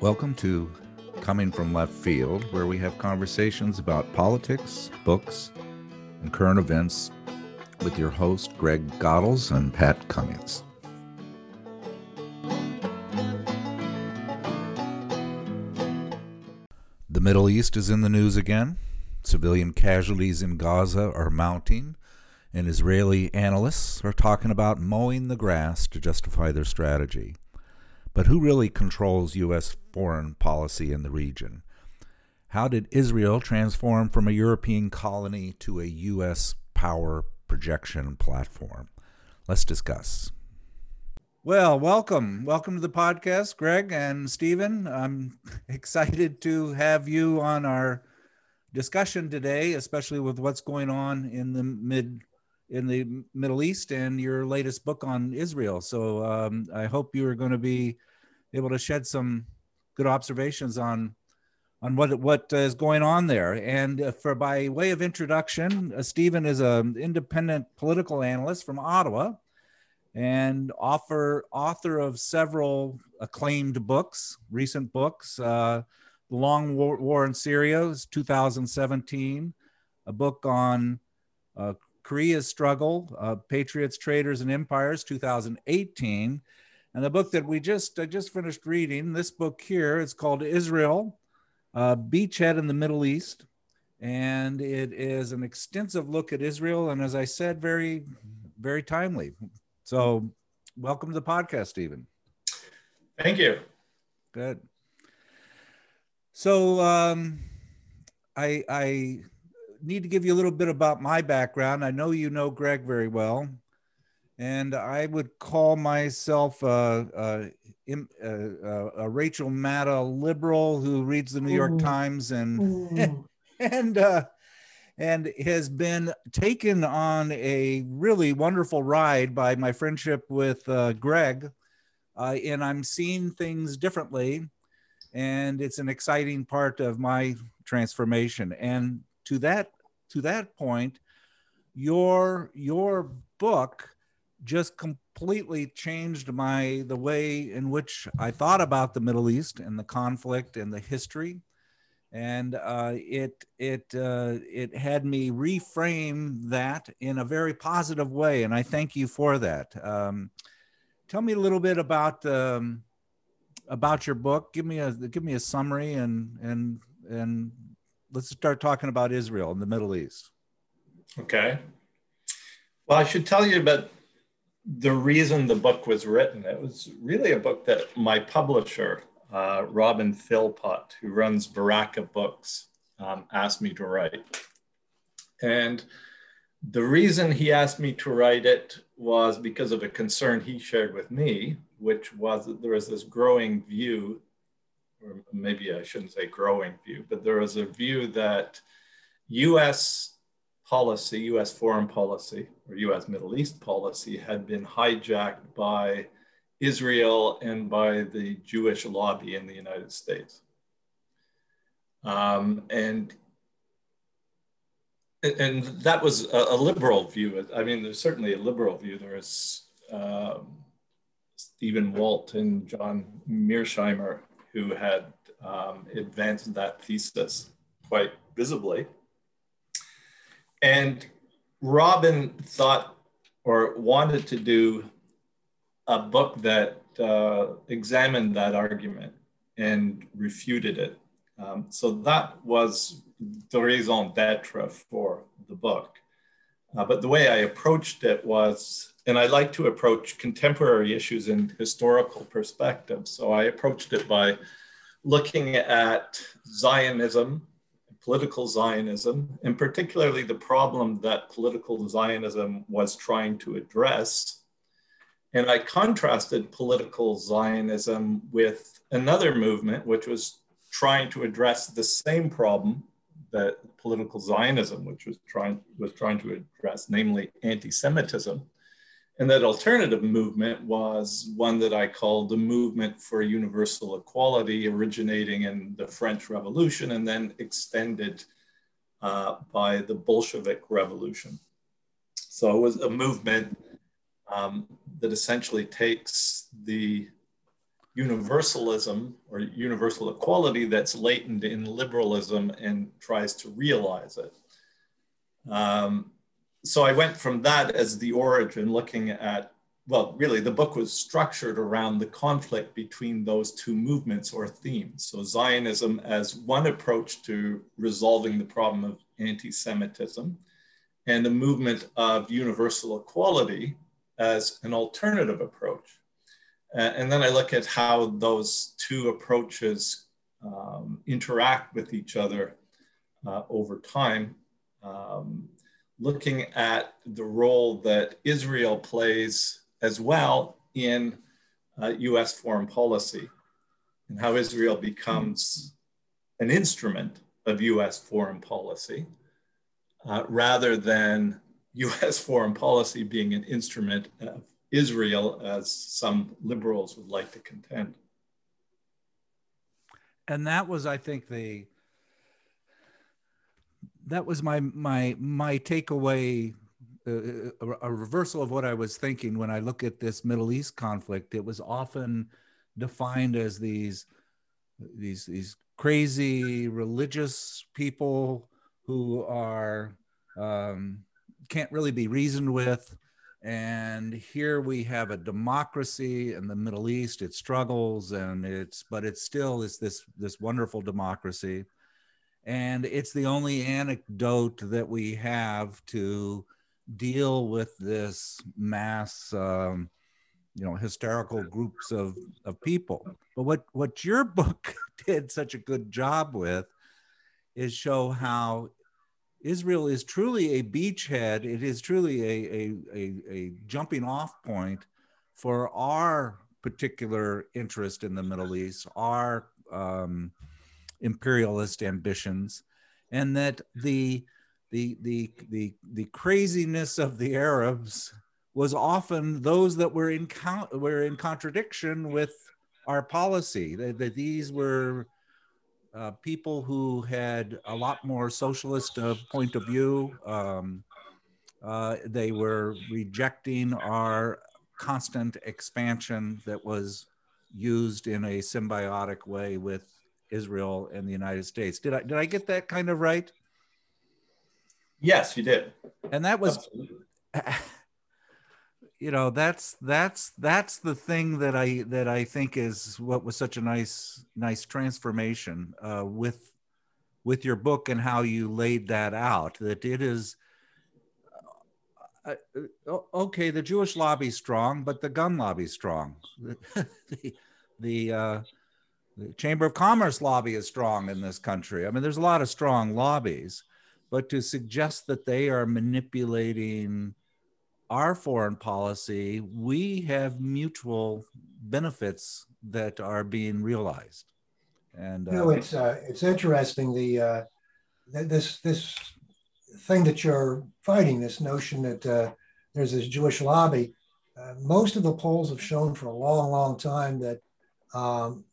Welcome to Coming from Left Field, where we have conversations about politics, books, and current events with your host, Greg Godels and Pat Cummings. The Middle East is in the news again. Civilian casualties in Gaza are mounting, and Israeli analysts are talking about mowing the grass to justify their strategy. But who really controls U.S. foreign policy in the region? How did Israel transform from a European colony to a U.S. power projection platform? Let's discuss. Well, welcome. Welcome to the podcast, Greg and Stephen. I'm excited to have you on our discussion today, especially with what's going on in the mid in the Middle East and your latest book on Israel. So um, I hope you are going to be able to shed some good observations on on what what is going on there. And uh, for by way of introduction, uh, Stephen is an independent political analyst from Ottawa, and author author of several acclaimed books, recent books. Uh, the Long War, War, in Syria is 2017, a book on uh, Korea's struggle, uh, Patriots, Traitors, and Empires, 2018 and the book that we just I just finished reading, this book here, it's called Israel, uh, Beachhead in the Middle East, and it is an extensive look at Israel, and as I said, very very timely. So, welcome to the podcast, Stephen. Thank you. Good. So, um, I I need to give you a little bit about my background. I know you know Greg very well and I would call myself a, a, a, a Rachel Maddow liberal who reads the New York Ooh. Times and and uh, and has been taken on a really wonderful ride by my friendship with uh, Greg, uh, and I'm seeing things differently, and it's an exciting part of my transformation. And to that to that point, your your book just completely changed my the way in which I thought about the Middle East and the conflict and the history, and uh, it it uh, it had me reframe that in a very positive way, and I thank you for that. Um, tell me a little bit about um, about your book. Give me a give me a summary and and and let's start talking about Israel and the Middle East. Okay. Well, I should tell you about the reason the book was written, it was really a book that my publisher, uh, Robin Philpot, who runs Baraka Books, um, asked me to write. And the reason he asked me to write it was because of a concern he shared with me, which was that there was this growing view, or maybe I shouldn't say growing view, but there was a view that US policy, US foreign policy, or US Middle East policy, had been hijacked by Israel and by the Jewish lobby in the United States. Um, and and that was a, a, liberal view. I mean, there's certainly a liberal view. There is um, Stephen Walt and John Mearsheimer who had um, advanced that thesis quite visibly. And Robin thought or wanted to do a book that uh, examined that argument and refuted it. Um, so that was the raison d'etre for the book. Uh, but the way I approached it was, and I like to approach contemporary issues in historical perspective. So I approached it by looking at Zionism political Zionism, and particularly the problem that political Zionism was trying to address. And I contrasted political Zionism with another movement, which was trying to address the same problem that political Zionism, which was trying, was trying to address, namely anti-Semitism. And that alternative movement was one that I called the movement for universal equality, originating in the French Revolution and then extended uh, by the Bolshevik Revolution. So it was a movement um, that essentially takes the universalism or universal equality that's latent in liberalism and tries to realize it. Um, so I went from that as the origin, looking at, well, really, the book was structured around the conflict between those two movements or themes. So Zionism as one approach to resolving the problem of anti Semitism, and the movement of universal equality as an alternative approach. and then I look at how those two approaches um, interact with each other uh, over time. Um, looking at the role that Israel plays as well in uh, US foreign policy and how Israel becomes an instrument of US foreign policy uh, rather than US foreign policy being an instrument of Israel, as some liberals would like to contend. And that was, I think, the that was my my my takeaway uh, a, a, reversal of what I was thinking when I look at this Middle East conflict. It was often defined as these these these crazy religious people who are um, can't really be reasoned with. And here we have a democracy in the Middle East. It struggles, and it's but it still is this this wonderful democracy and it's the only anecdote that we have to deal with this mass um, you know hysterical groups of of people but what what your book did such a good job with is show how Israel is truly a beachhead. It is truly a, a, a, a, jumping off point for our particular interest in the Middle East, our um, imperialist ambitions, and that the the the the the craziness of the Arabs was often those that were in count, were in contradiction with our policy. That, that these were uh, people who had a lot more socialist uh, point of view. Um, uh, they were rejecting our constant expansion that was used in a symbiotic way with Israel and the United States. Did I did I get that kind of right? Yes, you did. And that was you know, that's that's that's the thing that I that I think is what was such a nice nice transformation uh, with with your book and how you laid that out that it is uh, uh okay the jewish lobby's strong but the gun lobby's strong the the uh, the Chamber of Commerce lobby is strong in this country. I mean, there's a lot of strong lobbies, but to suggest that they are manipulating our foreign policy, we have mutual benefits that are being realized. And you know, uh, it's uh, it's interesting the uh, this this thing that you're fighting, this notion that uh, there's this Jewish lobby. Uh, most of the polls have shown for a long, long time that um,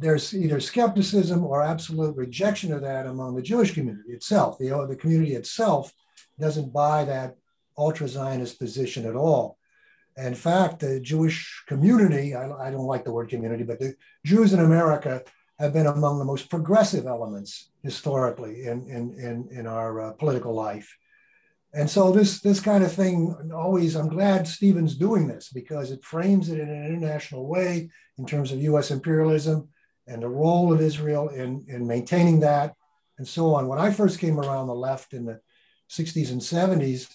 there's either skepticism or absolute rejection of that among the Jewish community itself. The, the community itself doesn't buy that ultra Zionist position at all. In fact, the Jewish community, I, I, don't like the word community, but the Jews in America have been among the most progressive elements historically in, in, in, in our uh, political life. And so this, this kind of thing always, I'm glad Stephen's doing this because it frames it in an international way in terms of US imperialism and the role of Israel in, in maintaining that and so on. When I first came around the left in the 60s and 70s,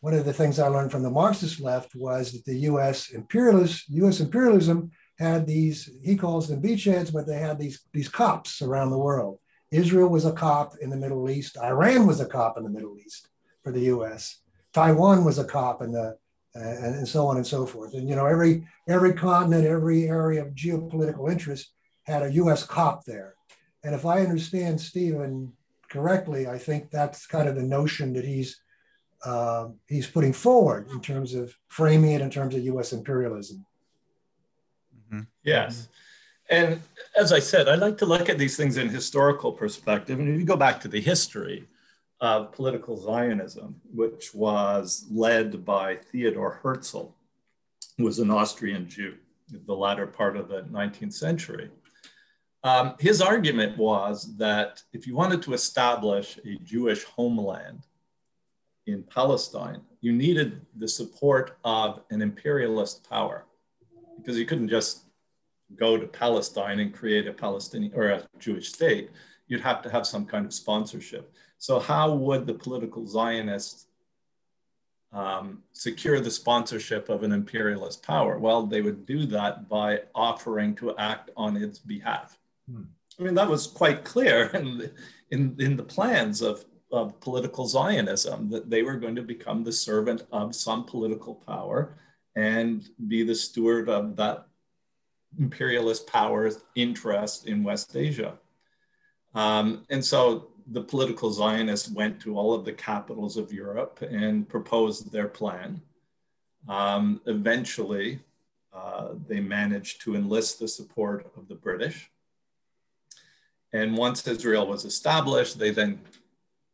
one of the things I learned from the Marxist left was that the US imperialist, US imperialism had these, he calls them beachheads, but they had these, these cops around the world. Israel was a cop in the Middle East. Iran was a cop in the Middle East for the US. Taiwan was a cop in the, uh, and, and so on and so forth. And, you know, every, every continent, every area of geopolitical interest had a US cop there. And if I understand Stephen correctly, I think that's kind of the notion that he's uh, he's putting forward in terms of framing it in terms of US imperialism. Mm-hmm. Yes. And as I said, I like to look at these things in historical perspective. And if you go back to the history of political Zionism, which was led by Theodor Herzl, who was an Austrian Jew in the latter part of the 19th century. Um, his argument was that if you wanted to establish a Jewish homeland in Palestine, you needed the support of an imperialist power because you couldn't just go to Palestine and create a Palestinian or a Jewish state. You'd have to have some kind of sponsorship. So, how would the political Zionists um, secure the sponsorship of an imperialist power? Well, they would do that by offering to act on its behalf. Hmm. I mean, that was quite clear in the, in, in the plans of, of political Zionism that they were going to become the servant of some political power and be the steward of that imperialist power's interest in West Asia. Um, and so the political Zionists went to all of the capitals of Europe and proposed their plan. Um, eventually, uh, they managed to enlist the support of the British. And once Israel was established, they then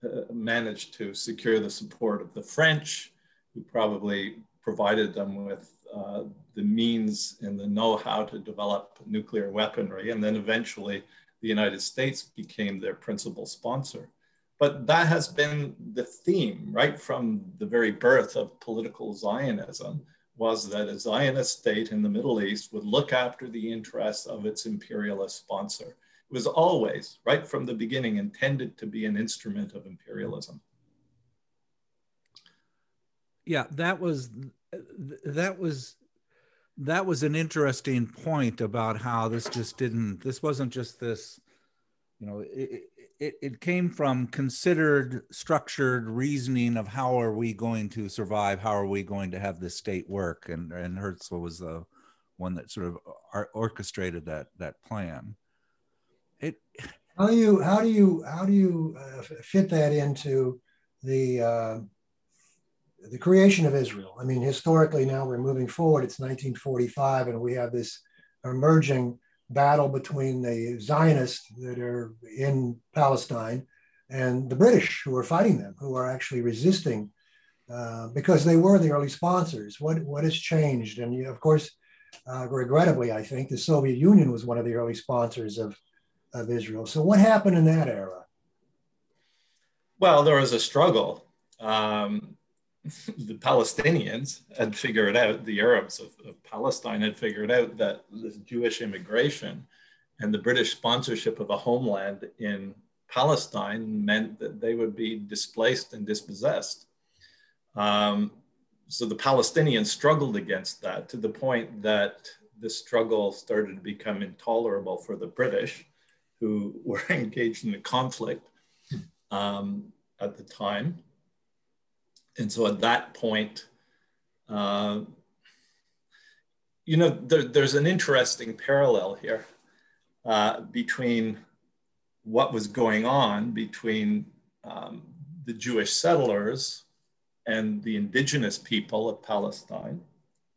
uh, managed to secure the support of the French, who probably provided them with uh, the means and the know-how to develop nuclear weaponry. And then eventually the United States became their principal sponsor. But that has been the theme right from the very birth of political Zionism was that a Zionist state in the Middle East would look after the interests of its imperialist sponsor. Was always, right from the beginning, intended to be an instrument of imperialism. Yeah, that was that was that was an interesting point about how this just didn't this wasn't just this you know it, it, it came from considered structured reasoning of how are we going to survive? How are we going to have this state work? And and herzl was the one that sort of orchestrated that that plan it how do you how do you how do you uh, fit that into the uh, the creation of Israel. I mean, historically, now we're moving forward. It's 1945, and we have this emerging battle between the Zionists that are in Palestine and the British who are fighting them, who are actually resisting uh, because they were the early sponsors. What, what has changed? And of course, uh, regrettably, I think the Soviet Union was one of the early sponsors of, of Israel. So, what happened in that era? Well, there was a struggle. Um, the Palestinians had figured out, the Arabs of, of, Palestine had figured out that this Jewish immigration and the British sponsorship of a homeland in Palestine meant that they would be displaced and dispossessed. Um, so the Palestinians struggled against that to the point that the struggle started to become intolerable for the British, who were engaged in the conflict um, at the time. And so at that point, uh, you know, there, there's an interesting parallel here uh, between what was going on between um, the Jewish settlers and the indigenous people of Palestine,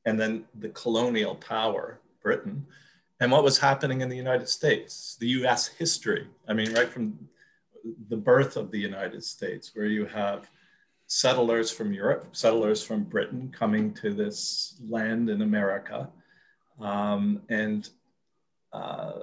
and then the colonial power, Britain, and what was happening in the United States, the US history. I mean, right from the birth of the United States, where you have settlers from Europe, settlers from Britain coming to this land in America um, and uh,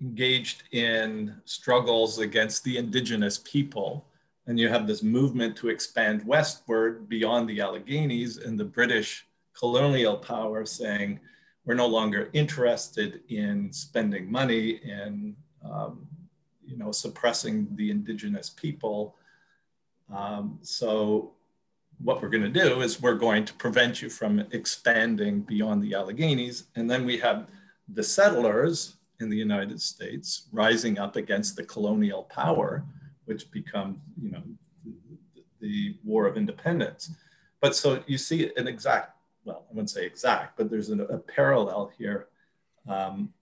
engaged in struggles against the indigenous people. And you have this movement to expand westward beyond the Alleghenies and the British colonial power saying, we're no longer interested in spending money in um, you know, suppressing the indigenous people um, so what we're going to do is we're going to prevent you from expanding beyond the Alleghenies. And then we have the settlers in the United States rising up against the colonial power, which becomes, you know, the War of Independence. But so you see an exact, well, I wouldn't say exact, but there's a, a parallel here um,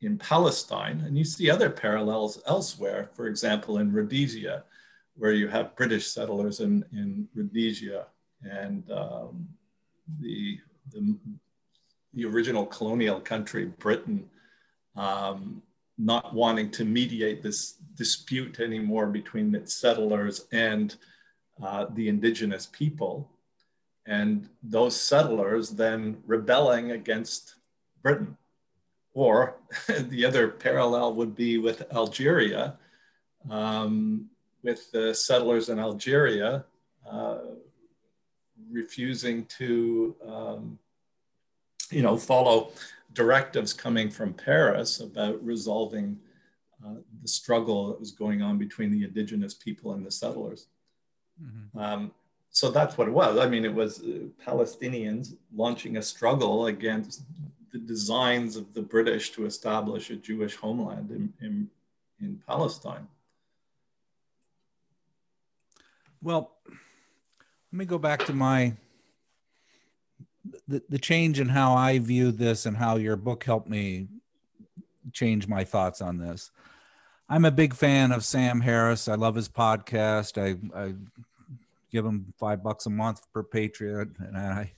in Palestine. And you see other parallels elsewhere, for example, in Rhodesia where you have British settlers in, in Rhodesia and um, the, the, the, original colonial country, Britain, um, not wanting to mediate this dispute anymore between its settlers and uh, the indigenous people. And those settlers then rebelling against Britain. Or the other parallel would be with Algeria, um, with the settlers in Algeria uh, refusing to, um, you know, follow directives coming from Paris about resolving uh, the struggle that was going on between the indigenous people and the settlers. Mm-hmm. Um, so that's what it was. I mean, it was uh, Palestinians launching a struggle against the designs of the British to establish a Jewish homeland in, in, in Palestine. Well, let me go back to my the, the change in how I view this and how your book helped me change my thoughts on this. I'm a big fan of Sam Harris. I love his podcast. I, I give him five bucks a month per Patreon, and I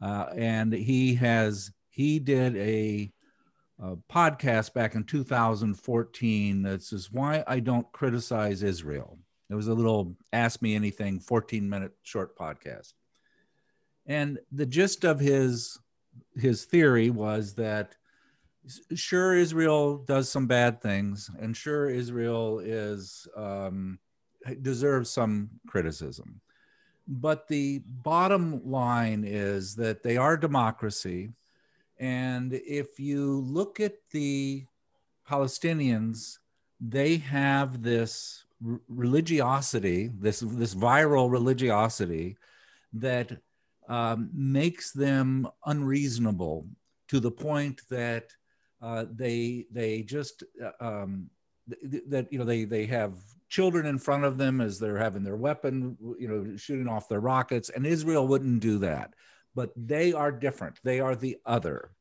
uh, and he has he did a, a, podcast back in 2014 that says why I don't criticize Israel. It was a little ask me anything 14 minute short podcast, and the gist of his his theory was that sure Israel does some bad things, and sure Israel is um, deserves some criticism. But the bottom line is that they are democracy. And if you look at the Palestinians, they have this religiosity, this, this viral religiosity that um, makes them unreasonable to the point that uh, they they just uh, um, th- that you know they they have children in front of them as they're having their weapon, you know, shooting off their rockets. And Israel wouldn't do that. But they are different. They are the other.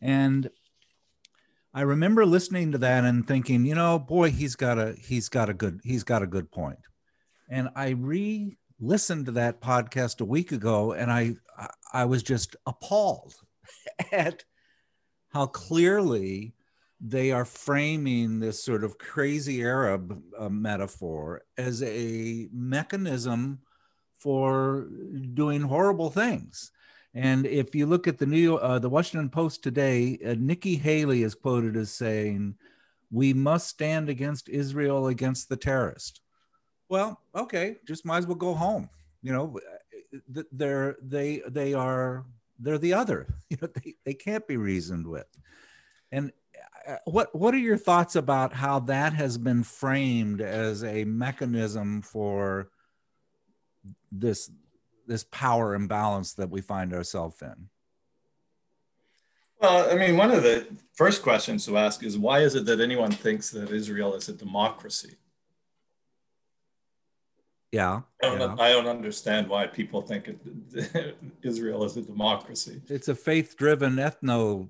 And I remember listening to that and thinking, you know, boy, he's got a he's got a good he's got a good point. And I re listened to that podcast a week ago and I I was just appalled at how clearly they are framing this sort of crazy Arab uh, metaphor as a mechanism for doing horrible things. And if you look at the New uh, the Washington Post today, uh, Nikki Haley is quoted as saying, "We must stand against Israel against the terrorist." Well, okay, just might as well go home. You know, they're they they are they're the other. You know, they, they can't be reasoned with. And uh, Uh, what what are your thoughts about how that has been framed as a mechanism for this this power imbalance that we find ourselves in? Well, I mean, one of the first questions to ask is why is it that anyone thinks that Israel is a democracy? Yeah. I don't, yeah. I don't understand why people think it, Israel is a democracy. It's a faith driven ethno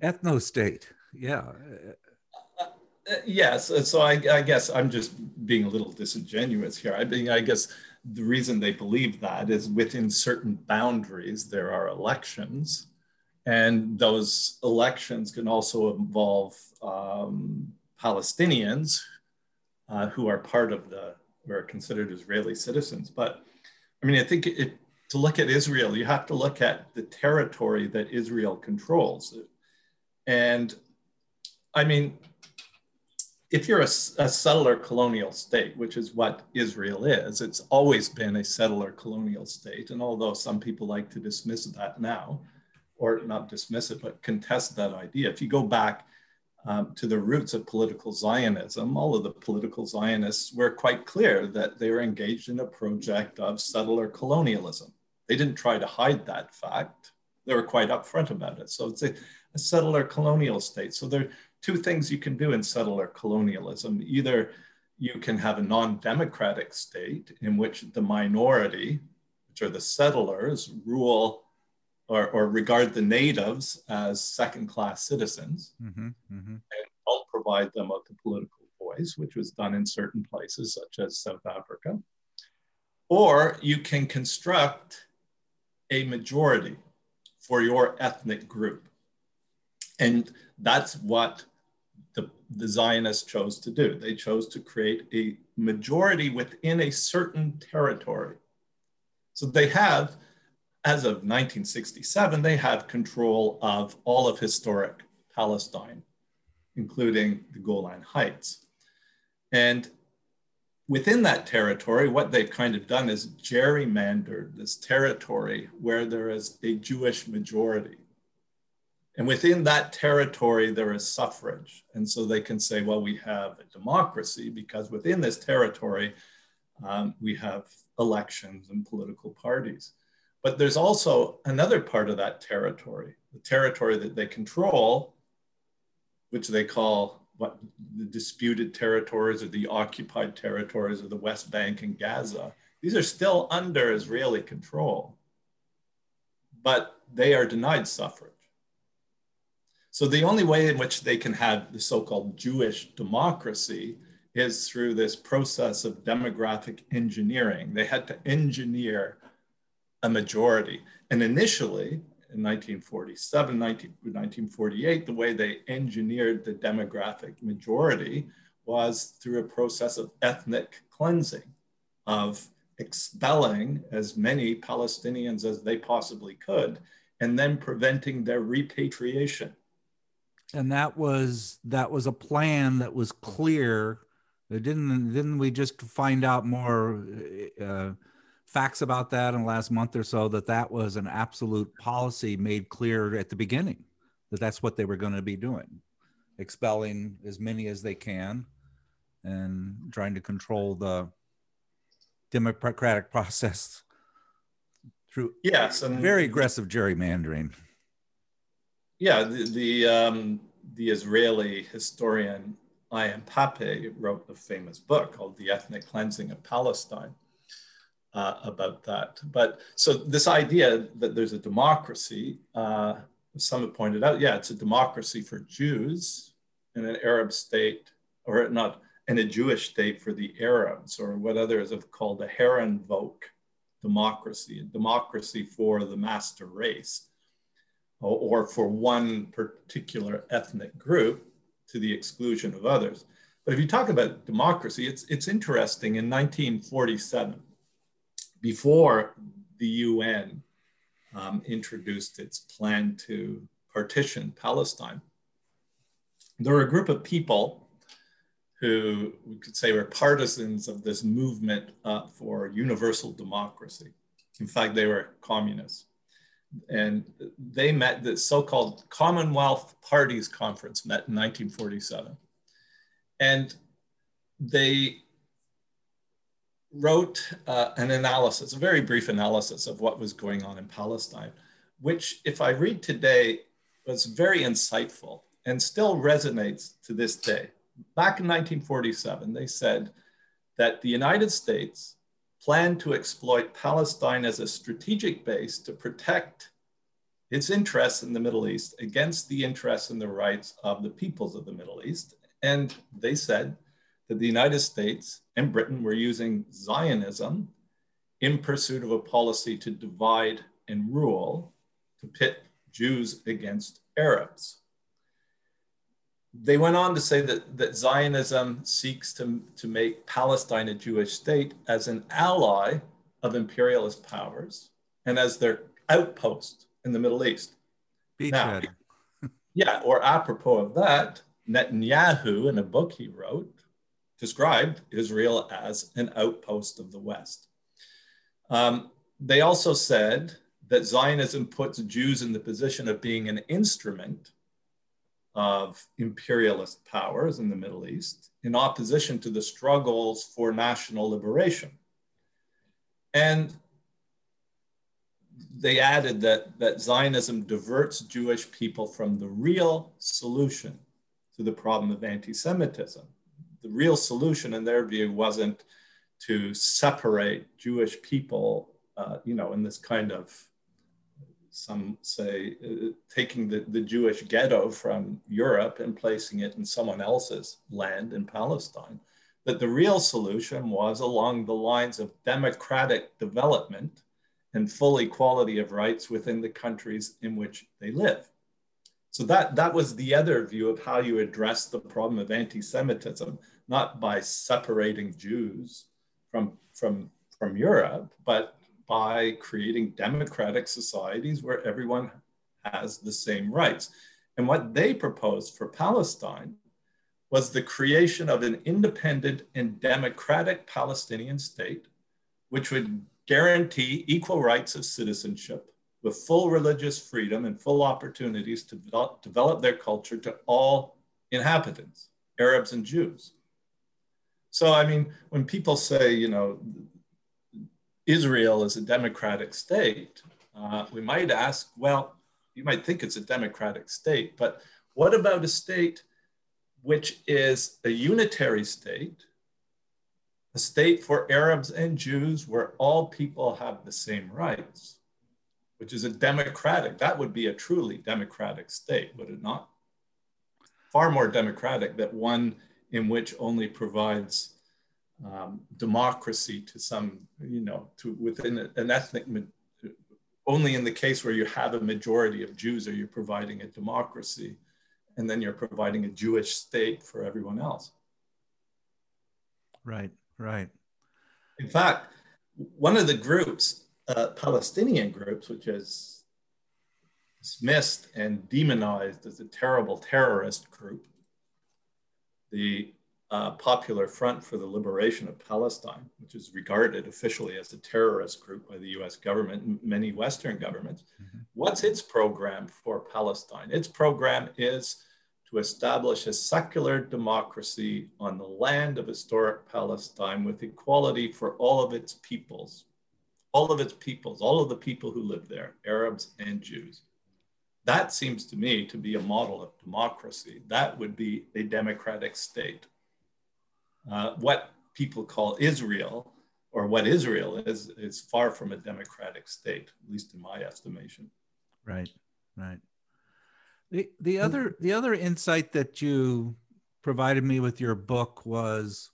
ethno state. Yeah. Uh, yes. So I, I, guess I'm just being a little disingenuous here. I mean, I guess the reason they believe that is within certain boundaries, there are elections. And those elections can also involve um, Palestinians uh, who are part of the, who are considered Israeli citizens. But I mean, I think it, to look at Israel, you have to look at the territory that Israel controls. And I mean, if you're a, a, settler colonial state, which is what Israel is, it's always been a settler colonial state. And although some people like to dismiss that now, or not dismiss it, but contest that idea, if you go back um, to the roots of political Zionism, all of the political Zionists were quite clear that they were engaged in a project of settler colonialism. They didn't try to hide that fact. They were quite upfront about it. So it's a, a settler colonial state. So there are two things you can do in settler colonialism. Either you can have a non-democratic state in which the minority, which are the settlers, rule or, or regard the natives as second-class citizens mm-hmm, mm-hmm. and don't provide them with a political voice, which was done in certain places such as South Africa. Or you can construct a majority for your ethnic group. And that's what the, the Zionists chose to do. They chose to create a majority within a certain territory. So they have as of 1967, they have control of all of historic Palestine, including the Golan Heights. And within that territory, what they've kind of done is gerrymandered this territory where there is a Jewish majority. And within that territory, there is suffrage. And so they can say, well, we have a democracy because within this territory, um, we have elections and political parties. But there's also another part of that territory, the territory that they control, which they call what the disputed territories or the occupied territories of the West Bank and Gaza. These are still under Israeli control, but they are denied suffrage. So the only way in which they can have the so-called Jewish democracy is through this process of demographic engineering. They had to engineer a majority. And initially, in 1947, 19, 1948, the way they engineered the demographic majority was through a process of ethnic cleansing, of expelling as many Palestinians as they possibly could, and then preventing their repatriation and that was that was a plan that was clear. Didn't didn't we just find out more uh, facts about that in the last month or so that that was an absolute policy made clear at the beginning that that's what they were going to be doing expelling as many as they can and trying to control the democratic process through yes and very aggressive gerrymandering yeah, the the, um, the Israeli historian Ilan Pappe wrote a famous book called The Ethnic Cleansing of Palestine uh, about that. But so this idea that there's a democracy, uh, some have pointed out, yeah, it's a democracy for Jews in an Arab state, or not in a Jewish state for the Arabs, or what others have called a Herrenvolk democracy, a democracy for the master race or for one particular ethnic group to the exclusion of others. But if you talk about democracy, it's, it's interesting. In 1947, before the UN um, introduced its plan to partition Palestine, there were a group of people who we could say were partisans of this movement uh, for universal democracy. In fact, they were communists and they met the so-called Commonwealth Parties Conference met in 1947. And they wrote uh, an analysis, a very brief analysis of what was going on in Palestine, which if I read today was very insightful and still resonates to this day. Back in 1947, they said that the United States planned to exploit Palestine as a strategic base to protect its interests in the Middle East against the interests and the rights of the peoples of the Middle East. And they said that the United States and Britain were using Zionism in pursuit of a policy to divide and rule, to pit Jews against Arabs. They went on to say that, that Zionism seeks to, to make Palestine a Jewish state as an ally of imperialist powers and as their outpost in the Middle East. Now, yeah, or apropos of that, Netanyahu, in a book he wrote, described Israel as an outpost of the West. Um, they also said that Zionism puts Jews in the position of being an instrument of imperialist powers in the Middle East in opposition to the struggles for national liberation. And they added that, that Zionism diverts Jewish people from the real solution to the problem of anti Semitism. The real solution, in their view, wasn't to separate Jewish people, uh, you know, in this kind of, some say, uh, taking the, the Jewish ghetto from Europe and placing it in someone else's land in Palestine. That the real solution was along the lines of democratic development and full equality of rights within the countries in which they live. So that, that was the other view of how you address the problem of anti-Semitism, not by separating Jews from, from, from Europe, but by creating democratic societies where everyone has the same rights. And what they proposed for Palestine was the creation of an independent and democratic Palestinian state, which would guarantee equal rights of citizenship with full religious freedom and full opportunities to develop, develop their culture to all inhabitants, Arabs and Jews. So, I mean, when people say, you know, Israel is a democratic state, uh, we might ask, well, you might think it's a democratic state, but what about a state which is a unitary state, a state for Arabs and Jews where all people have the same rights, which is a democratic, that would be a truly democratic state, would it not? Far more democratic than one in which only provides um, democracy to some, you know, to within an ethnic only in the case where you have a majority of Jews are you providing a democracy, and then you're providing a Jewish state for everyone else. Right, right. In fact, one of the groups, uh, Palestinian groups, which is dismissed and demonized as a terrible terrorist group, the uh, Popular Front for the Liberation of Palestine, which is regarded officially as a terrorist group by the US government and many Western governments. Mm-hmm. What's its program for Palestine? Its program is to establish a secular democracy on the land of historic Palestine with equality for all of its peoples, all of its peoples, all of the people who live there, Arabs and Jews. That seems to me to be a model of democracy. That would be a democratic state uh, what people call Israel, or what Israel is, is far from a democratic state, at least in my estimation. Right, right. The, the other the other insight that you provided me with your book was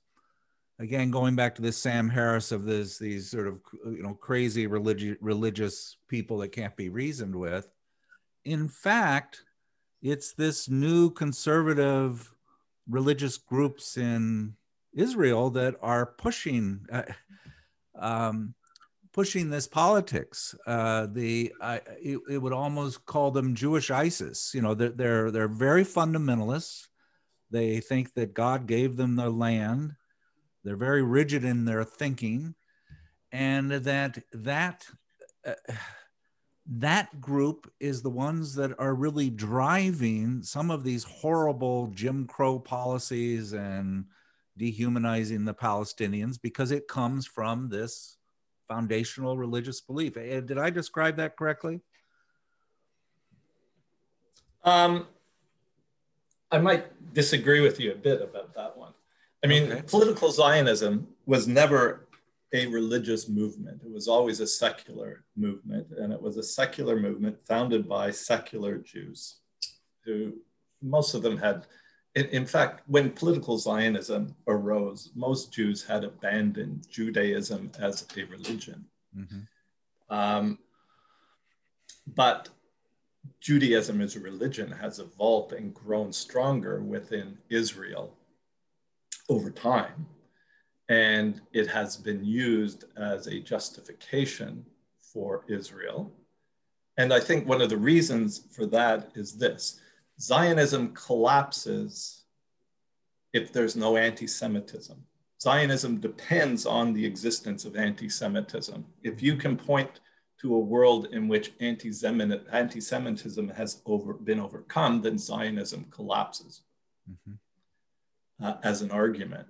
again going back to this Sam Harris of this these sort of you know crazy religious religious people that can't be reasoned with. In fact, it's this new conservative religious groups in Israel that are pushing uh, um, pushing this politics. Uh, the I, it, it, would almost call them Jewish ISIS. You know, they're they're, they're very fundamentalists. They think that God gave them the land. They're very rigid in their thinking, and that that. Uh, that group is the ones that are really driving some of these horrible Jim Crow policies and dehumanizing the Palestinians because it comes from this foundational religious belief. Eh, did I describe that correctly? Um, I might disagree with you a bit about that one. I mean, okay. political Zionism was never a religious movement. It was always a secular movement, and it was a secular movement founded by secular Jews who most of them had in, in, fact, when political Zionism arose, most Jews had abandoned Judaism as a religion. Mm-hmm. Um, but Judaism as a religion has evolved and grown stronger within Israel over time. And it has been used as a justification for Israel. And I think one of the reasons for that is this Zionism collapses if there's no anti Semitism. Zionism depends on the existence of anti Semitism. If you can point to a world in which anti Semitism has over, been overcome, then Zionism collapses mm-hmm. uh, as an argument.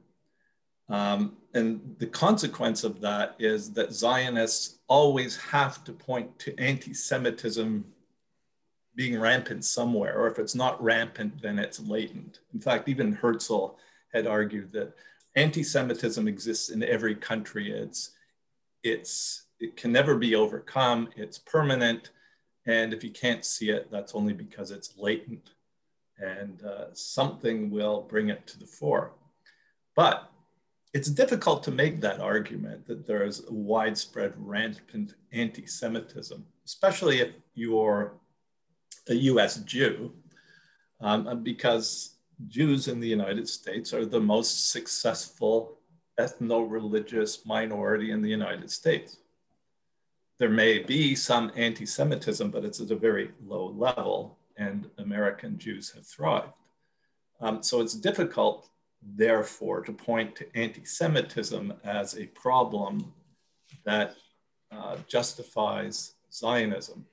Um, and the consequence of that is that Zionists always have to point to anti Semitism being rampant somewhere, or if it's not rampant, then it's latent. In fact, even Herzl had argued that anti-Semitism exists in every country. It's, it's, it can never be overcome. It's permanent, and if you can't see it, that's only because it's latent, and uh, something will bring it to the fore. But it's difficult to make that argument that there is widespread rampant anti-Semitism, especially if you're a US Jew um, because Jews in the United States are the most successful ethno religious minority in the United States. there may be some anti Semitism, but it's at a very low level, and American Jews have thrived. Um, so it's difficult, therefore, to point to anti Semitism as a problem that uh, justifies Zionism.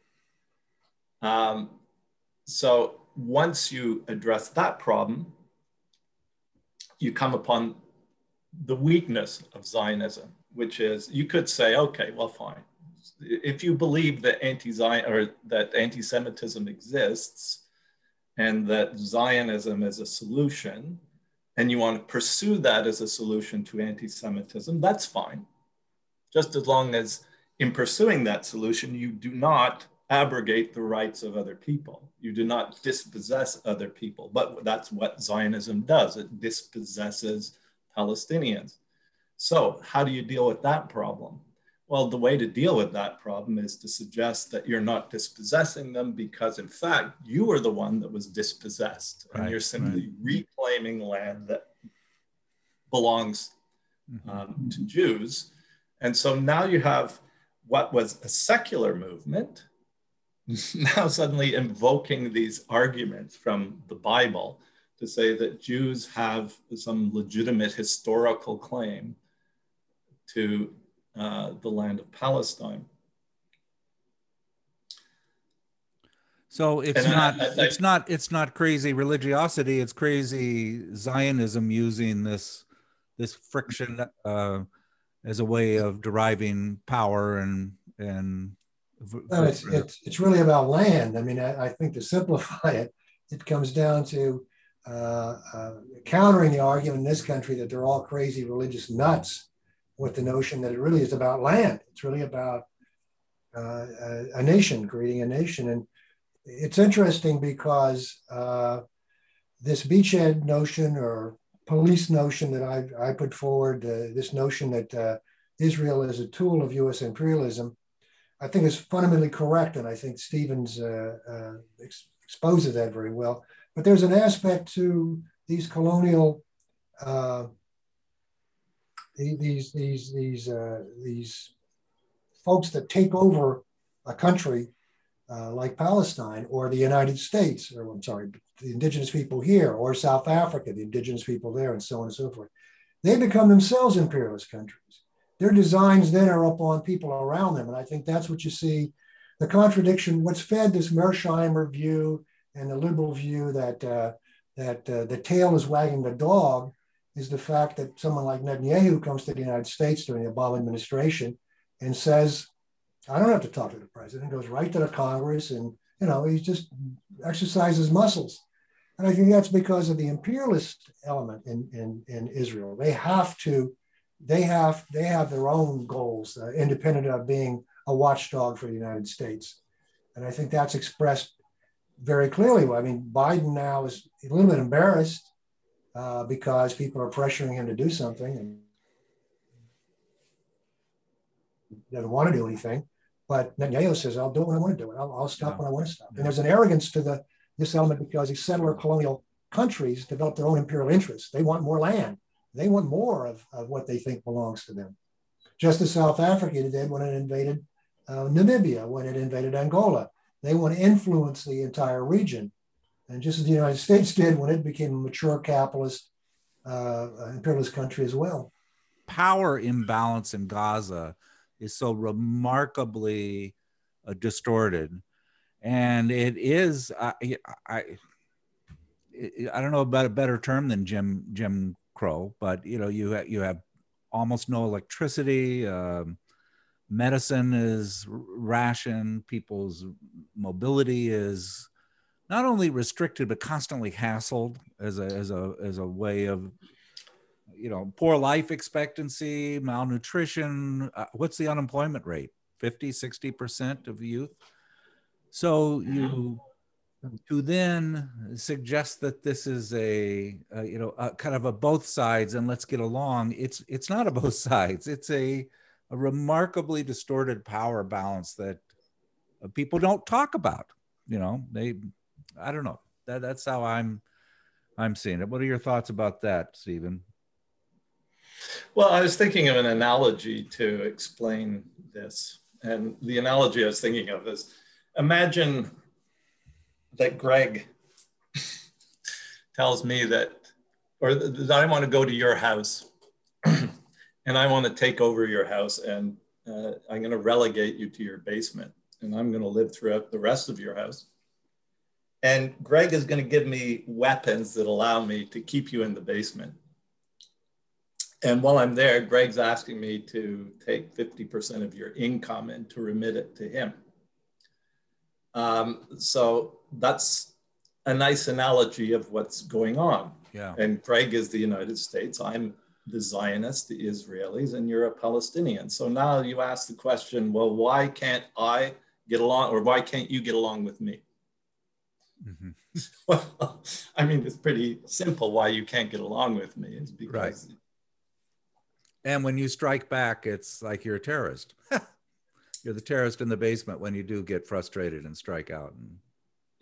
Um, so once you address that problem, you come upon the weakness of Zionism, which is you could say, okay, well, fine. If you believe that anti-Zion or that anti-Semitism exists and that Zionism is a solution, and you want to pursue that as a solution to anti-Semitism, that's fine. Just as long as in pursuing that solution, you do not abrogate the rights of other people. You do not dispossess other people. But that's what Zionism does it dispossesses Palestinians. So, how do you deal with that problem? Well, the way to deal with that problem is to suggest that you're not dispossessing them because, in fact, you were the one that was dispossessed right, and you're simply right. reclaiming land that belongs mm-hmm. um, to Jews. And so now you have what was a secular movement now suddenly invoking these arguments from the Bible to say that Jews have some legitimate historical claim to uh, the land of Palestine. So it's and not I, I, it's not it's not crazy religiosity. It's crazy Zionism using this this friction uh, as a way of deriving power and and no, it's, it's, it's really about land. I mean, I, I think to simplify it, it comes down to uh, uh, countering the argument in this country that they're all crazy religious nuts with the notion that it really is about land. It's really about uh, a, a, nation, creating a nation. And it's interesting because uh, this beachhead notion or police notion that I, I put forward, uh, this notion that uh, Israel is a tool of US imperialism, I think is fundamentally correct, and I think Stevens uh, uh, ex- exposes that very well. But there's an aspect to these colonial, uh, these these these uh, these folks that take over a country uh, like Palestine or the United States, or I'm sorry, the indigenous people here, or South Africa, the indigenous people there, and so on and so forth. They become themselves imperialist countries their designs then are up on people around them. And I think that's what you see the contradiction, what's fed this Mearsheimer view and the liberal view that, uh, that uh, the tail is wagging the dog is the fact that someone like Netanyahu comes to the United States during the Obama administration and says, I don't have to talk to the president, goes right to the Congress and, you know, he just exercises muscles. And I think that's because of the imperialist element in, in, in Israel. They have to they have they have their own goals, uh, independent of being a watchdog for the United States, and I think that's expressed very clearly. I mean, Biden now is a little bit embarrassed uh, because people are pressuring him to do something and doesn't want to do anything. But Netanyahu says, "I'll do it when I want to do it. I'll, I'll stop yeah. when I want to stop." And there's an arrogance to the this element because these settler colonial countries develop their own imperial interests. They want more land. They want more of, of what they think belongs to them. Just as South Africa did when it invaded uh, Namibia, when it invaded Angola. They want to influence the entire region. And just as the United States did when it became a mature capitalist, uh, imperialist country as well. Power imbalance in Gaza is so remarkably uh, distorted. And it is, I, I, I don't know about a better term than Jim Jim Crow, but you know you ha- you have almost no electricity. Um, medicine is rationed. People's mobility is not only restricted but constantly hassled as a as a as a way of you know poor life expectancy malnutrition uh, what's the unemployment rate 50 60% of youth so you to then suggest that this is a, a, you know a kind of a both sides and let's get along it's it's not a both sides. It's a a remarkably distorted power balance that uh, people don't talk about you know? They i don't know. That that's how i'm i'm seeing it. What are your thoughts about that stephen? Well i was thinking of an analogy to explain this. And the analogy I was thinking of is imagine that Greg tells me that, or that I want to go to your house and I want to take over your house and uh, I'm going to relegate you to your basement and I'm going to live throughout the rest of your house. And Greg is going to give me weapons that allow me to keep you in the basement. And while I'm there, Greg's asking me to take 50% of your income and to remit it to him. Um, so that's a nice analogy of what's going on. Yeah. And Craig is the United States. I'm the Zionists, the Israelis, and you're a Palestinian. So now you ask the question, well, why can't I get along, or why can't you get along with me? Mm-hmm. well, I mean, it's pretty simple why you can't get along with me is because. Right. And when you strike back, it's like you're a terrorist. you're the terrorist in the basement when you do get frustrated and strike out. And...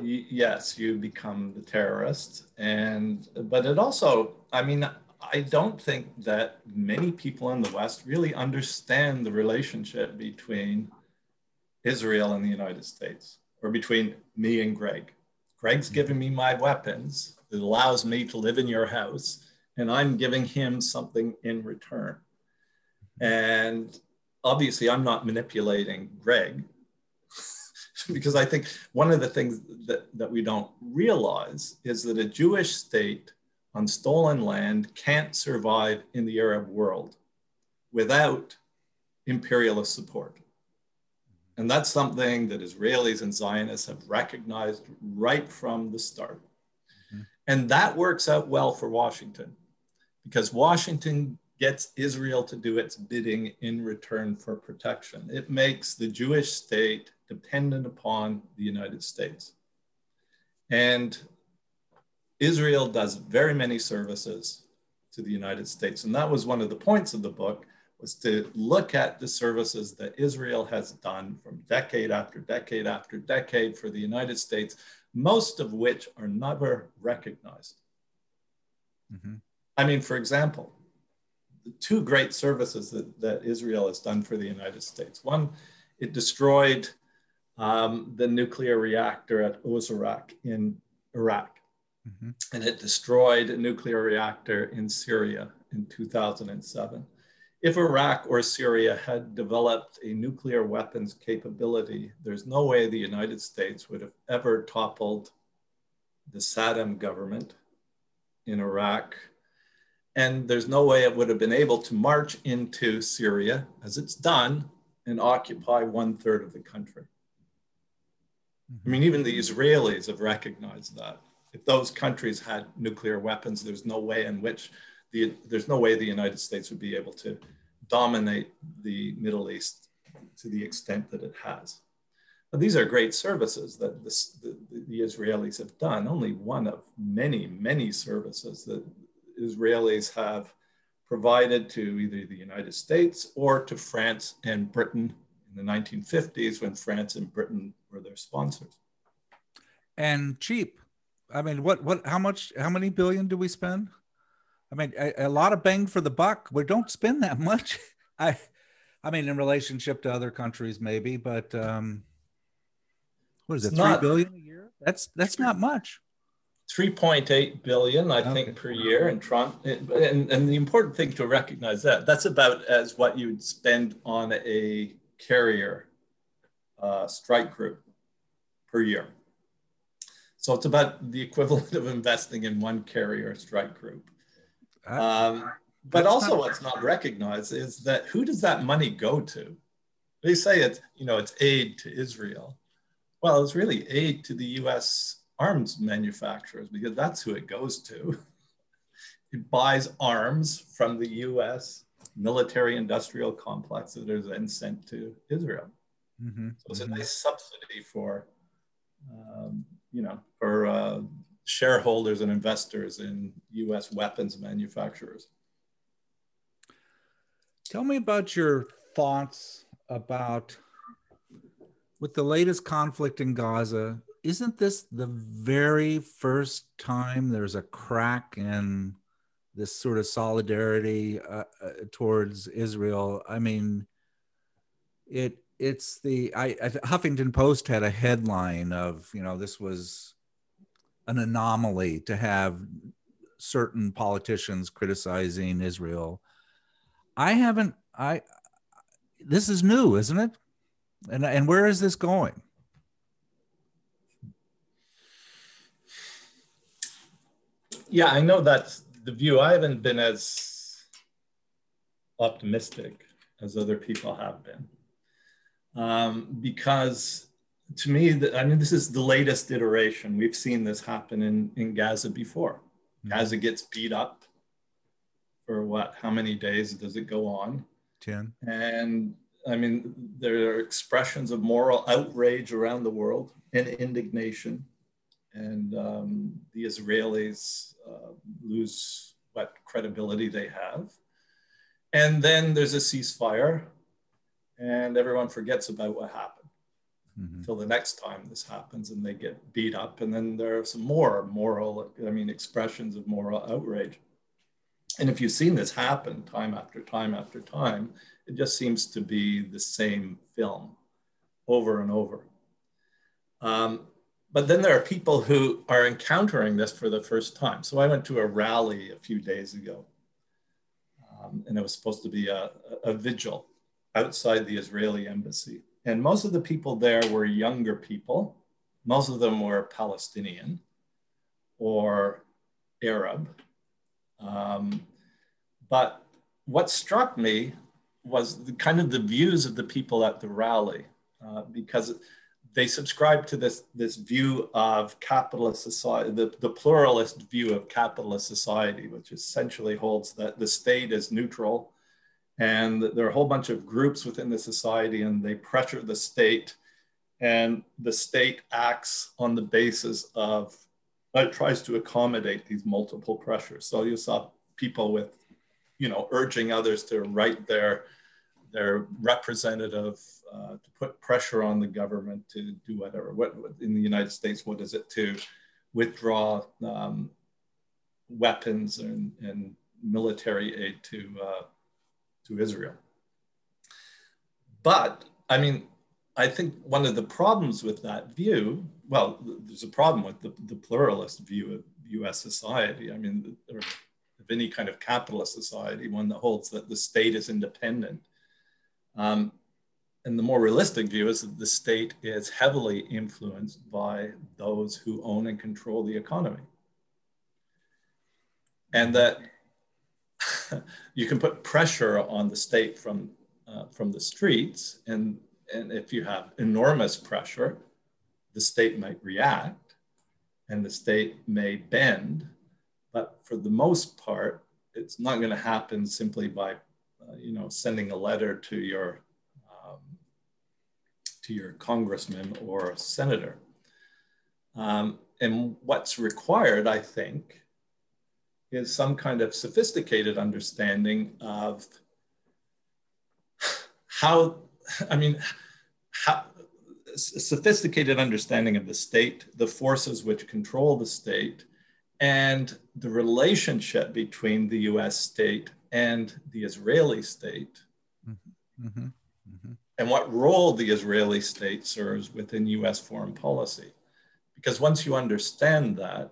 Yes, you become the terrorist, and but it also, I mean, I don't think that many people in the West really understand the relationship between Israel and the United States, or between me and Greg. Greg's mm-hmm. giving me my weapons It allows me to live in your house, and I'm giving him something in return. And obviously, I'm not manipulating Greg because I think one of the things that, that we don't realize is that a Jewish state on stolen land can't survive in the Arab world without imperialist support. And that's something that Israelis and Zionists have recognized right from the start. Mm-hmm. And that works out well for Washington because Washington gets Israel to do its bidding in return for protection. It makes the Jewish state dependent upon the United States. And Israel does very many services to the United States. And that was one of the points of the book was to look at the services that Israel has done from decade after decade after decade for the United States, most of which are never recognized. Mm-hmm. I mean, for example, two great services that, that Israel has done for the United States. One, it destroyed um, the nuclear reactor at Osirak in Iraq. Mm-hmm. And it destroyed a nuclear reactor in Syria in 2007. If Iraq or Syria had developed a nuclear weapons capability, there's no way the United States would have ever toppled the Saddam government in Iraq. And there's no way it would have been able to march into Syria, as it's done, and occupy one third of the country. I mean, even the Israelis have recognized that if those countries had nuclear weapons, there's no way in which the, there's no way the United States would be able to dominate the Middle East to the extent that it has. But these are great services that this, the, the Israelis have done, only one of many, many services that Israelis have provided to either the United States or to France and Britain in the 1950s when France and Britain were their sponsors. And cheap. I mean, what what how much how many billion do we spend? I mean, a, a lot of bang for the buck. We don't spend that much. I I mean, in relationship to other countries, maybe, but um, what is it? Three not, billion a year? That's that's not much. 3.8 billion, I okay. think, per year in Trump. And, and the important thing to recognize that that's about as what you'd spend on a carrier uh, strike group per year. So it's about the equivalent of investing in one carrier strike group. Um, but also, what's not recognized is that who does that money go to? They say it's you know it's aid to Israel. Well, it's really aid to the U.S. arms manufacturers because that's who it goes to. It buys arms from the U.S. military-industrial complex that are then sent to Israel. Mm-hmm. So it's a nice subsidy for um, you know, for uh, shareholders and investors in U.S. weapons manufacturers. Tell me about your thoughts about with the latest conflict in Gaza. Isn't this the very first time there's a crack in this sort of solidarity uh, uh, towards Israel? I mean, it it's the I, I Huffington Post had a headline of you know this was an anomaly to have certain politicians criticizing Israel. I haven't I this is new, isn't it? And and where is this going? Yeah, I know that's the view. I haven't been as optimistic as other people have been. Um, because to me, the, I mean, this is the latest iteration. We've seen this happen in, in Gaza before. Mm-hmm. Gaza gets beat up for what? How many days does it go on? 10. And I mean, there are expressions of moral outrage around the world and indignation. And um, the Israelis uh, lose what credibility they have. And then there's a ceasefire, and everyone forgets about what happened mm-hmm. until the next time this happens, and they get beat up. And then there are some more moral, I mean, expressions of moral outrage. And if you've seen this happen time after time after time, it just seems to be the same film over and over. Um, but then there are people who are encountering this for the first time. So I went to a rally a few days ago, um, and it was supposed to be a, a vigil outside the Israeli embassy. And most of the people there were younger people. Most of them were Palestinian or Arab. Um, but what struck me was the, kind of the views of the people at the rally, uh, because they subscribe to this, this view of capitalist society, the, the pluralist view of capitalist society, which essentially holds that the state is neutral and there are a whole bunch of groups within the society and they pressure the state and the state acts on the basis of it tries to accommodate these multiple pressures. So you saw people with you know urging others to write their their representative uh, to put pressure on the government to do whatever what, what, in the united states what is it to withdraw um, weapons and, and military aid to uh, to Israel. But I mean, I think one of the problems with that view, well, there's a problem with the, the pluralist view of US society. I mean, or of any kind of capitalist society, one that holds that the state is independent. Um, and the more realistic view is that the state is heavily influenced by those who own and control the economy. And that you can put pressure on the state from, uh, from the streets. And, and if you have enormous pressure, the state might react and the state may bend. But for the most part, it's not going to happen simply by, uh, you know, sending a letter to your, to your congressman or senator. Um, and what's required, I think, is some kind of sophisticated understanding of how, I mean, how, sophisticated understanding of the state, the forces which control the state, and the relationship between the US state and the Israeli state, mm-hmm. Mm-hmm. Mm-hmm. and what role the Israeli state serves within US foreign policy. Because once you understand that,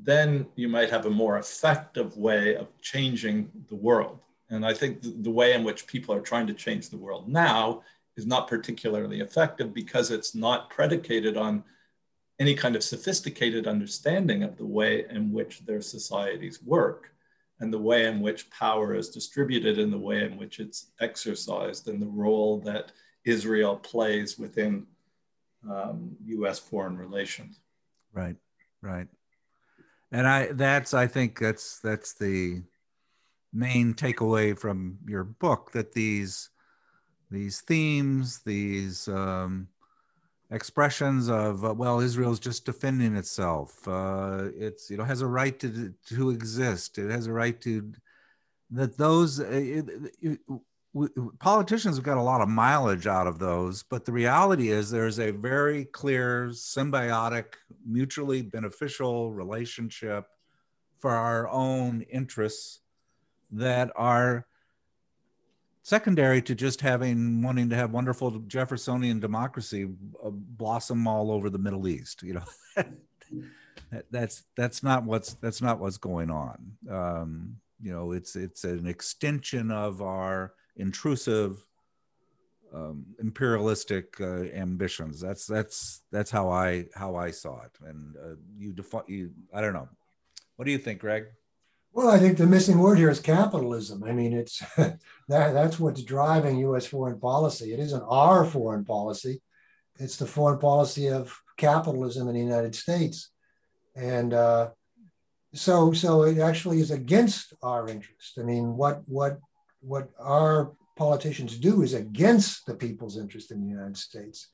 then you might have a more effective way of changing the world. And I think the, the, way in which people are trying to change the world now is not particularly effective because it's not predicated on any kind of sophisticated understanding of the way in which their societies work and the way in which power is distributed and the way in which it's exercised and the role that Israel plays within um, US foreign relations. Right, right and i that's i think that's that's the main takeaway from your book that these these themes these um, expressions of uh, well israel's just defending itself. Uh, it's you know has a right to to exist. It has a right to that those uh, it, it, politicians have got a lot of mileage out of those, but the reality is there's a very clear symbiotic, mutually beneficial relationship for our own interests that are secondary to just having wanting to have wonderful Jeffersonian democracy uh, blossom all over the Middle East. You know, that, that's that's not what's that's not what's going on. Um, you know, it's it's an extension of our intrusive um, imperialistic uh, ambitions. That's that's that's how I how I saw it. And uh, you define you. I don't know. What do you think, Greg? Well, I think the missing word here is capitalism. I mean, it's that that's what's driving U.S. foreign policy. It isn't our foreign policy; it's the foreign policy of capitalism in the United States, and uh, so so it actually is against our interest. I mean, what what what our politicians do is against the people's interest in the United States.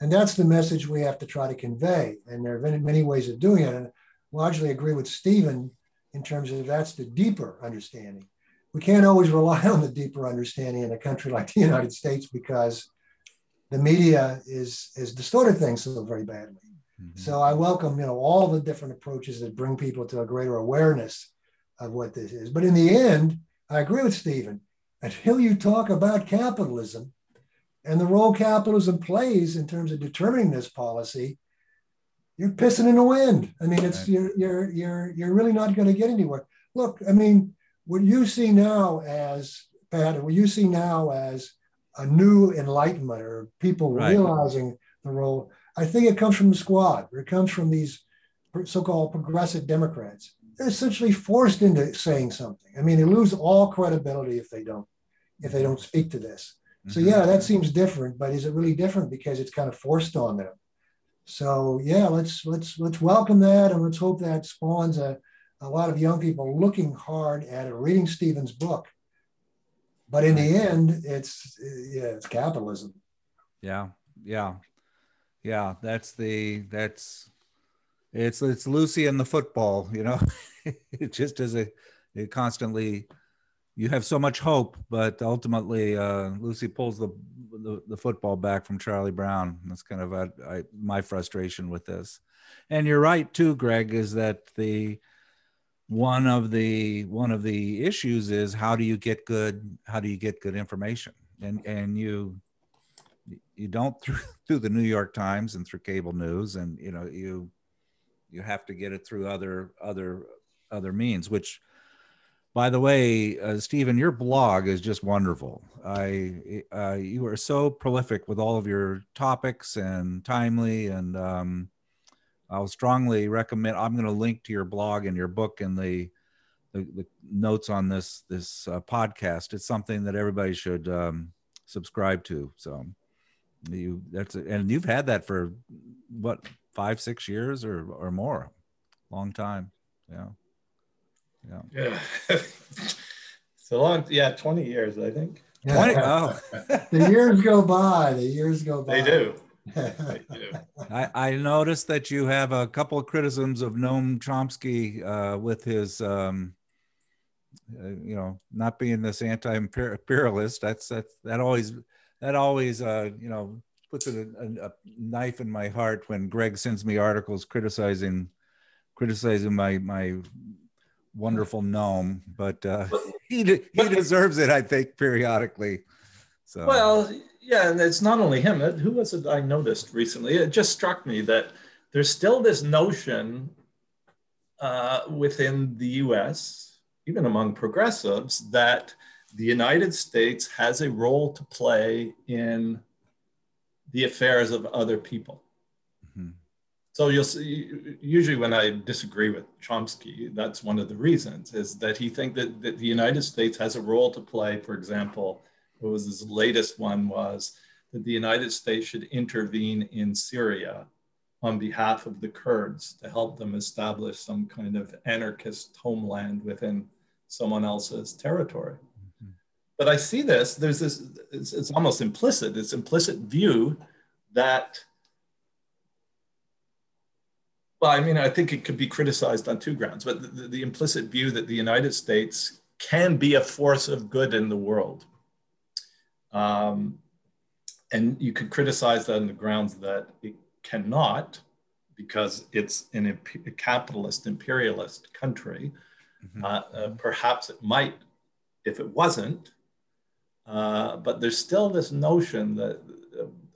And that's the message we have to try to convey. And there are many, many ways of doing it. And I largely agree with Stephen in terms of that's the deeper understanding. We can't always rely on the deeper understanding in a country like the United States because the media is is distorted things so very badly. Mm-hmm. So I welcome you know all the different approaches that bring people to a greater awareness of what this is. But in the end, I agree with Stephen until you talk about capitalism and the role capitalism plays in terms of determining this policy, you're pissing in the wind. I mean, it's you're you're you're you're really not going to get anywhere. Look, I mean, what you see now as Pat, what you see now as a new enlightenment or people right. realizing the role, I think it comes from the squad. It comes from these so-called progressive Democrats they're essentially forced into saying something. I mean, they lose all credibility if they don't if they don't speak to this. So mm-hmm. yeah, that seems different, but is it really different because it's kind of forced on them? So yeah, let's let's let's welcome that and let's hope that spawns a, a lot of young people looking hard at it, reading Stephen's book. But in the end, it's yeah, it's capitalism. Yeah, yeah, yeah. That's the that's it's it's Lucy and the football, you know. it just is a it constantly you have so much hope, but ultimately uh, Lucy pulls the, the, the football back from Charlie Brown. That's kind of a, I, my frustration with this. And you're right too, Greg, is that the one of the one of the issues is how do you get good how do you get good information and and you you don't through through the New York Times and through cable news and you know you you have to get it through other other other means which by the way uh, stephen your blog is just wonderful. I uh, you are so prolific with all of your topics and timely and um, i'll strongly recommend i'm going to link to your blog and your book in the the, the notes on this this uh, podcast. It's something that everybody should um, subscribe to. So you that's and you've had that for what five, six years or or more, long time. Yeah, yeah, yeah. it's a long, yeah, twenty years, I think. 20, oh. the years go by. The years go by. They do. they do. I, I noticed that you have a couple of criticisms of Noam Chomsky uh, with his, um, uh, you know, not being this anti-imperialist. That's that's that always that always uh, you know puts a, a, a, knife in my heart when Greg sends me articles criticizing criticizing my my wonderful Noam, but uh, he he deserves it, I think, periodically. So well, yeah, and it's not only him. Who was it I noticed recently? It just struck me that there's still this notion uh, within the U.S., even among progressives, that the United States has a role to play in the affairs of other people. Mm-hmm. So you'll see, usually when I disagree with Chomsky, that's one of the reasons is that he thinks that, that the United States has a role to play. For example, what was his latest one was that the United States should intervene in Syria on behalf of the Kurds to help them establish some kind of anarchist homeland within someone else's territory. But I see this, there's this, it's, it's almost implicit, this implicit view that, well, I mean, I think it could be criticized on two grounds, but the, the implicit view that the United States can be a force of good in the world. Um, and you could criticize that on the grounds that it cannot because it's an imp- a capitalist imperialist country. Mm-hmm. Uh, uh, perhaps it might if it wasn't, Uh, but there's still this notion that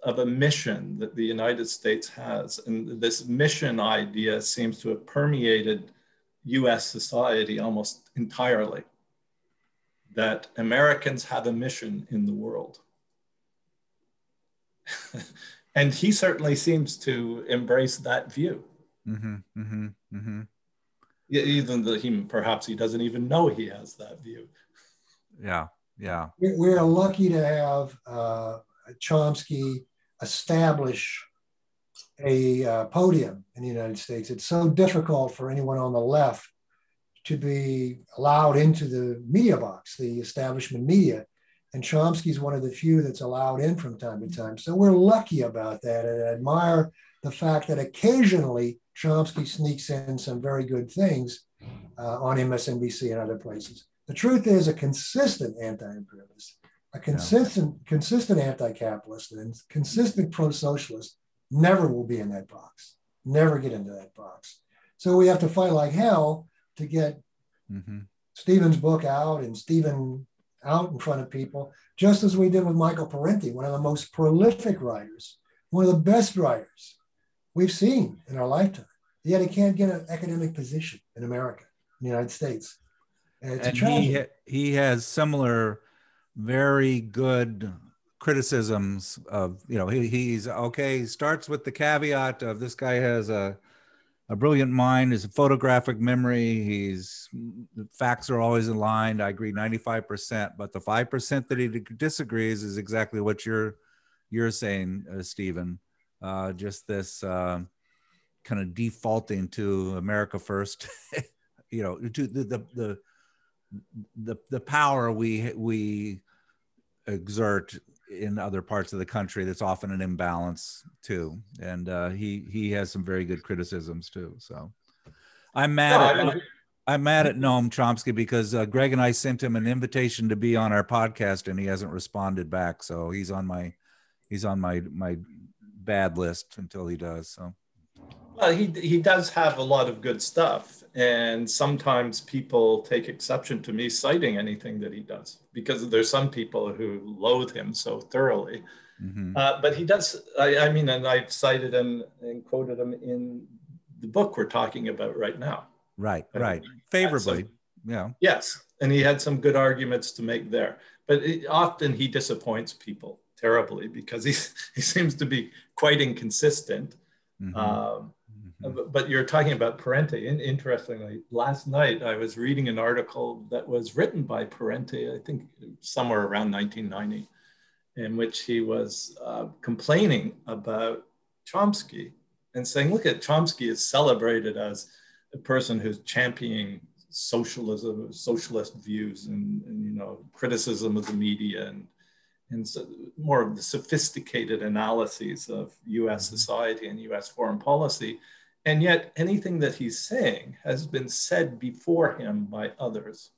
of a mission that the United States has, and this mission idea seems to have permeated U.S. society almost entirely. That Americans have a mission in the world. and he certainly seems to embrace that view. Mm-hmm, mm-hmm, mm-hmm. Even though he perhaps he doesn't even know he has that view. Yeah, yeah. We're lucky to have uh, Chomsky establish a uh, podium in the United States. It's so difficult for anyone on the left to be allowed into the media box, the establishment media. And Chomsky is one of the few that's allowed in from time to time. So we're lucky about that. And I admire the fact that occasionally Chomsky sneaks in some very good things uh, on MSNBC and other places. The truth is, a consistent anti-imperialist, a consistent, yeah. consistent anti-capitalist, and consistent pro-socialist never will be in that box. Never get into that box. So we have to fight like hell to get mm-hmm. Stephen's book out and Stephen out in front of people, just as we did with Michael Parenti, one of the most prolific writers, one of the best writers we've seen in our lifetime. Yet he can't get an academic position in America, in the United States. And, and he, he has similar, very good criticisms of, you know, he, he's okay, he starts with the caveat of this guy has a, a brilliant mind, is a photographic memory, he's facts are always aligned. I agree 95%, but the 5% that he disagrees is exactly what you're you're saying, uh, Stephen. Uh, just this uh, kind of defaulting to America first, you know, to the, the the the the power we we exert in other parts of the country that's often an imbalance too. And uh, he he has some very good criticisms too so. I'm mad no, at I i'm mad at noam chomsky because uh, greg and i sent him an invitation to be on our podcast and he hasn't responded back. So he's on my he's on my my bad list until he does so well, he, he does have a lot of good stuff. And sometimes people take exception to me citing anything that he does because there's some people who loathe him so thoroughly. Mm-hmm. Uh, but he does, I, I, mean, and I've cited him and quoted him in the book we're talking about right now. Right, right. Favorably. Some, yeah. Yes. And he had some good arguments to make there. But it, often he disappoints people terribly because he, he seems to be quite inconsistent. Mm-hmm. Um. But you're talking about Parenti. interestingly, last night I was reading an article that was written by Parenti, I think somewhere around 1990, in which he was uh, complaining about Chomsky and saying, look at Chomsky is celebrated as a person who's championing socialism, socialist views and, and you know, criticism of the media and, and so more of the sophisticated analyses of US mm-hmm. society and US foreign policy. And yet, anything that he's saying has been said before him by others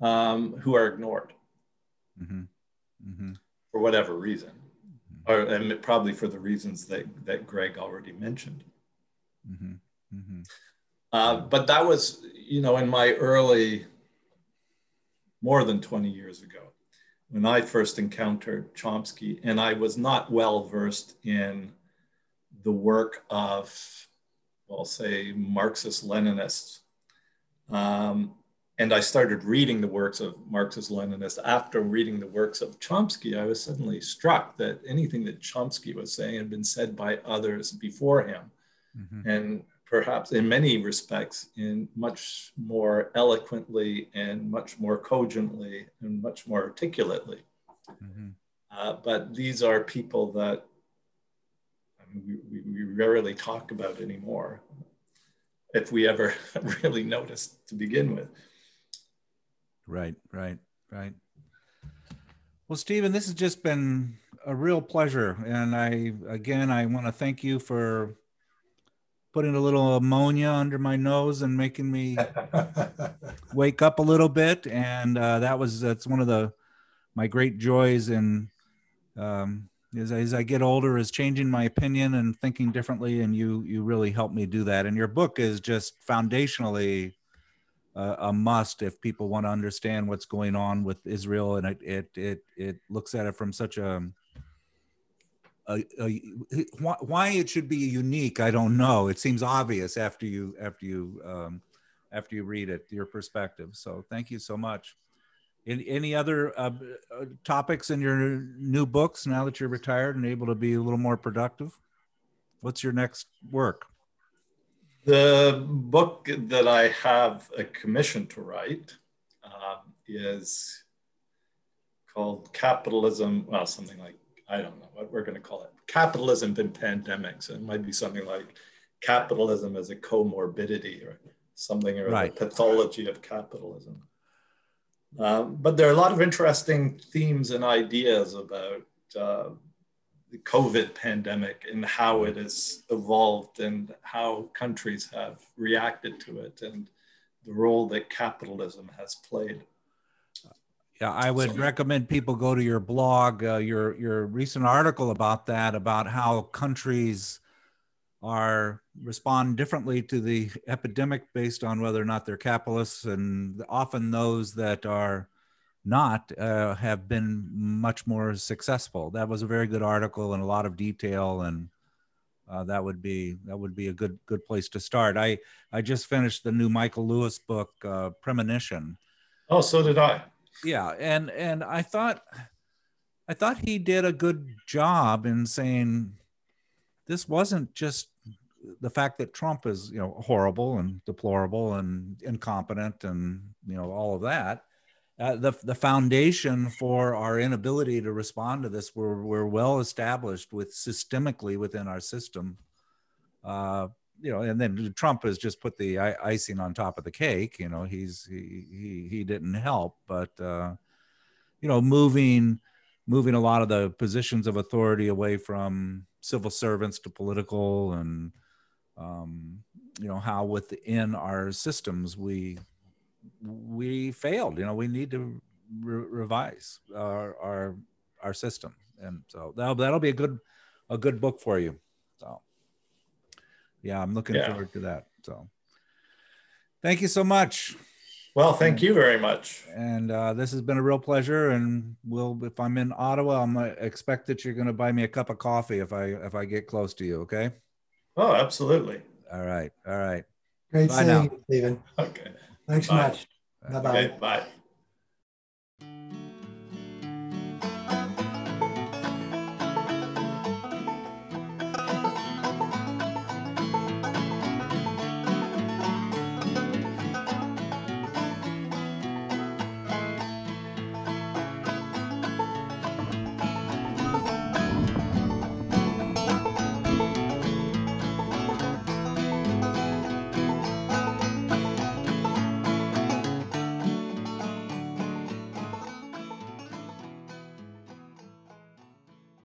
um, who are ignored mm-hmm. Mm-hmm. for whatever reason, mm-hmm. or and probably for the reasons that, that Greg already mentioned. Mm-hmm. Mm-hmm. Uh, but that was, you know, in my early, more than 20 years ago, when I first encountered Chomsky, and I was not well versed in the work of, well, say, Marxist Leninists. Um, and I started reading the works of Marxist Leninists. After reading the works of Chomsky, I was suddenly struck that anything that Chomsky was saying had been said by others before him. Mm-hmm. And perhaps in many respects, in much more eloquently and much more cogently and much more articulately. Mm-hmm. Uh, but these are people that we, we, we rarely talk about anymore, if we ever really noticed to begin with. Right, right, right. Well, Stephen, this has just been a real pleasure. And I, again, I want to thank you for putting a little ammonia under my nose and making me wake up a little bit. And uh, that was, that's one of the, my great joys in um, as, as I get older is changing my opinion and thinking differently. And you, you really helped me do that. And your book is just foundationally a, a must if people want to understand what's going on with Israel, and it it it, it looks at it from such a, a, a why, why it should be unique. I don't know. It seems obvious after you after you um, after you read it, your perspective. So thank you so much. Any, any other uh, uh, topics in your new books now that you're retired and able to be a little more productive? What's your next work? The book that I have a commission to write um, is called Capitalism, well, something like, I don't know what we're going to call it. Capitalism in Pandemics. It might be something like capitalism as a comorbidity or something, or right. the pathology of capitalism. Um, but there are a lot of interesting themes and ideas about uh, the COVID pandemic and how it has evolved and how countries have reacted to it and the role that capitalism has played. Yeah, I would so, recommend people go to your blog, uh, your your recent article about that, about how countries are respond differently to the epidemic based on whether or not they're capitalists, and often those that are not uh, have been much more successful. That was a very good article and a lot of detail, and uh, that would be that would be a good good place to start. I I just finished the new Michael Lewis book, uh, Premonition. Oh, so did I. Yeah, and and I thought I thought he did a good job in saying this wasn't just the fact that Trump is you know horrible and deplorable and incompetent and you know all of that uh, the, the foundation for our inability to respond to this we're, we're well established with systemically within our system. Uh, you know and then trump has just put the icing on top of the cake you know he's he he, he didn't help but uh, you know moving moving a lot of the positions of authority away from civil servants to political and um, you know how within our systems we we failed. You know, we need to re- revise our, our our system, and so that'll that'll be a good a good book for you. So, yeah, I'm looking yeah. forward to that. So, thank you so much. Well, thank you very much. And uh, this has been a real pleasure. And we'll, if I'm in Ottawa, I'm gonna expect that you're going to buy me a cup of coffee if I if I get close to you. Okay. Oh, absolutely. All right. All right. Great Bye seeing now. you, Stephen. Okay. Thanks Bye. much. Bye bye. Okay, bye.